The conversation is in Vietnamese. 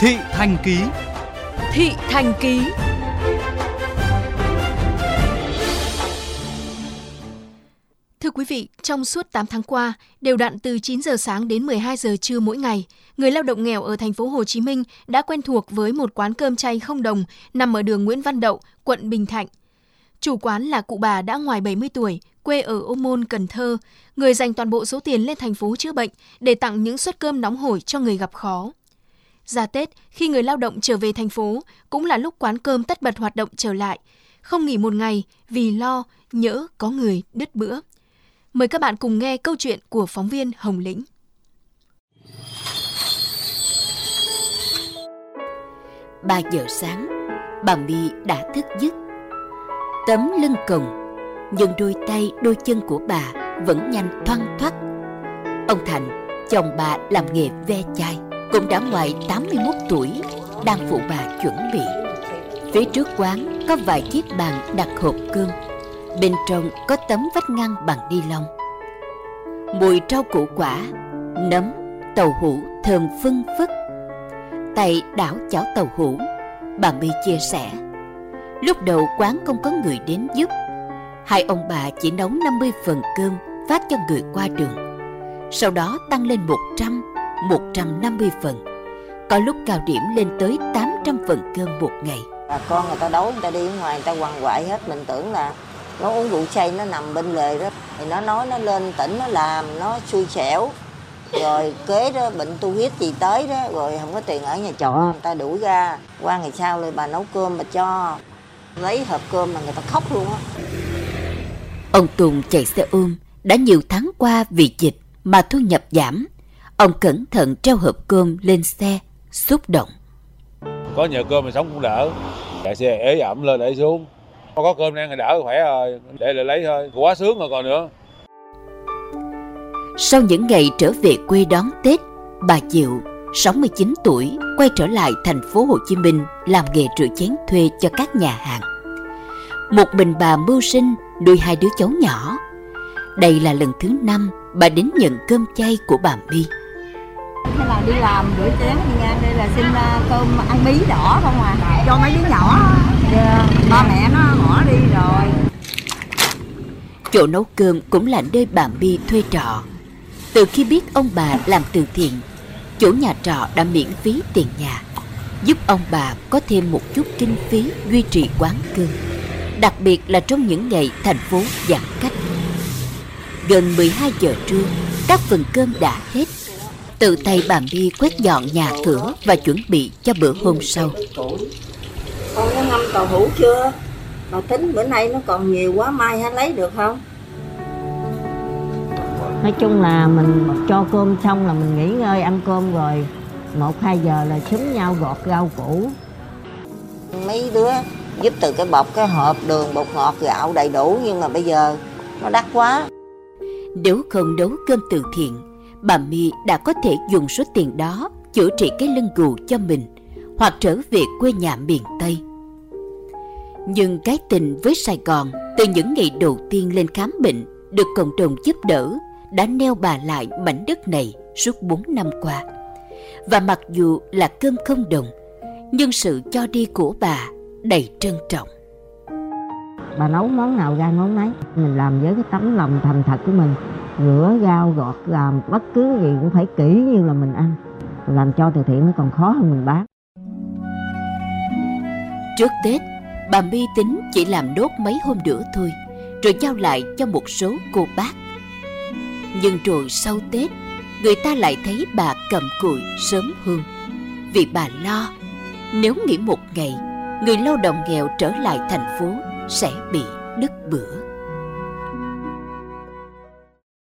Thị Thành Ký Thị Thành Ký Thưa quý vị, trong suốt 8 tháng qua, đều đặn từ 9 giờ sáng đến 12 giờ trưa mỗi ngày, người lao động nghèo ở thành phố Hồ Chí Minh đã quen thuộc với một quán cơm chay không đồng nằm ở đường Nguyễn Văn Đậu, quận Bình Thạnh. Chủ quán là cụ bà đã ngoài 70 tuổi, quê ở Ô Môn, Cần Thơ, người dành toàn bộ số tiền lên thành phố chữa bệnh để tặng những suất cơm nóng hổi cho người gặp khó. Ra Tết, khi người lao động trở về thành phố, cũng là lúc quán cơm tất bật hoạt động trở lại, không nghỉ một ngày vì lo, nhỡ có người đứt bữa. Mời các bạn cùng nghe câu chuyện của phóng viên Hồng Lĩnh. Ba giờ sáng, bà My đã thức giấc. Tấm lưng còng, nhưng đôi tay đôi chân của bà vẫn nhanh thoăn thoắt. Ông Thành, chồng bà làm nghề ve chai, cũng đã ngoài 81 tuổi, đang phụ bà chuẩn bị. Phía trước quán có vài chiếc bàn đặt hộp cơm. Bên trong có tấm vách ngăn bằng ni lông. Mùi rau củ quả nấm tàu hũ thơm phưng phức. Tay đảo chảo tàu hũ bà my chia sẻ. Lúc đầu quán không có người đến giúp. Hai ông bà chỉ nấu 50 phần cơm phát cho người qua đường. Sau đó tăng lên 100 150 phần. Có lúc cao điểm lên tới 800 phần cơm một ngày. Bà con người ta đói người ta đi ngoài người ta quằn quại hết. Mình tưởng là nó uống rượu say nó nằm bên lề đó. Thì nó nói nó lên tỉnh nó làm nó xui xẻo. Rồi kế đó bệnh tu huyết gì tới đó rồi không có tiền ở nhà trọ người ta đuổi ra. Qua ngày sau rồi bà nấu cơm bà cho lấy hộp cơm mà người ta khóc luôn á. Ông Tùng chạy xe ôm. Đã nhiều tháng qua vì dịch mà thu nhập giảm ông cẩn thận treo hộp cơm lên xe xúc động có nhờ cơm mà sống cũng đỡ chạy xe ế ẩm lên để xuống có cơm ăn thì đỡ khỏe rồi để lại lấy thôi quá sướng rồi còn nữa sau những ngày trở về quê đón Tết, bà Diệu, 69 tuổi, quay trở lại thành phố Hồ Chí Minh làm nghề rửa chén thuê cho các nhà hàng. Một mình bà mưu sinh nuôi hai đứa cháu nhỏ. Đây là lần thứ năm bà đến nhận cơm chay của bà My. Là đi làm rửa chén đi ngang đây là xin à, cơm ăn bí đỏ không à, cho mấy đứa nhỏ. Yeah, ba mẹ nó bỏ đi rồi. Chỗ nấu cơm cũng là nơi bà mi thuê trọ. Từ khi biết ông bà làm từ thiện, chủ nhà trọ đã miễn phí tiền nhà, giúp ông bà có thêm một chút kinh phí duy trì quán cơm. Đặc biệt là trong những ngày thành phố giãn cách. Gần 12 giờ trưa, các phần cơm đã hết. Tự tay bà My quét dọn nhà cửa và chuẩn bị cho bữa hôm sau. con có ngâm tàu hũ chưa? Bà tính bữa nay nó còn nhiều quá mai hãy lấy được không? Nói chung là mình cho cơm xong là mình nghỉ ngơi ăn cơm rồi. Một hai giờ là xúm nhau gọt rau củ. Mấy đứa giúp từ cái bọc cái hộp đường bột ngọt gạo đầy đủ nhưng mà bây giờ nó đắt quá. Nếu không nấu cơm từ thiện, bà My đã có thể dùng số tiền đó chữa trị cái lưng gù cho mình hoặc trở về quê nhà miền Tây. Nhưng cái tình với Sài Gòn từ những ngày đầu tiên lên khám bệnh được cộng đồng giúp đỡ đã neo bà lại mảnh đất này suốt 4 năm qua. Và mặc dù là cơm không đồng, nhưng sự cho đi của bà đầy trân trọng. bà nấu món nào ra món nấy mình làm với cái tấm lòng thành thật của mình rửa rau gọt làm bất cứ gì cũng phải kỹ như là mình ăn làm cho từ thiện nó còn khó hơn mình bán Trước Tết, bà mi tính chỉ làm đốt mấy hôm nữa thôi, rồi giao lại cho một số cô bác. Nhưng rồi sau Tết, người ta lại thấy bà cầm cùi sớm hơn. Vì bà lo, nếu nghỉ một ngày, người lao động nghèo trở lại thành phố sẽ bị đứt bữa.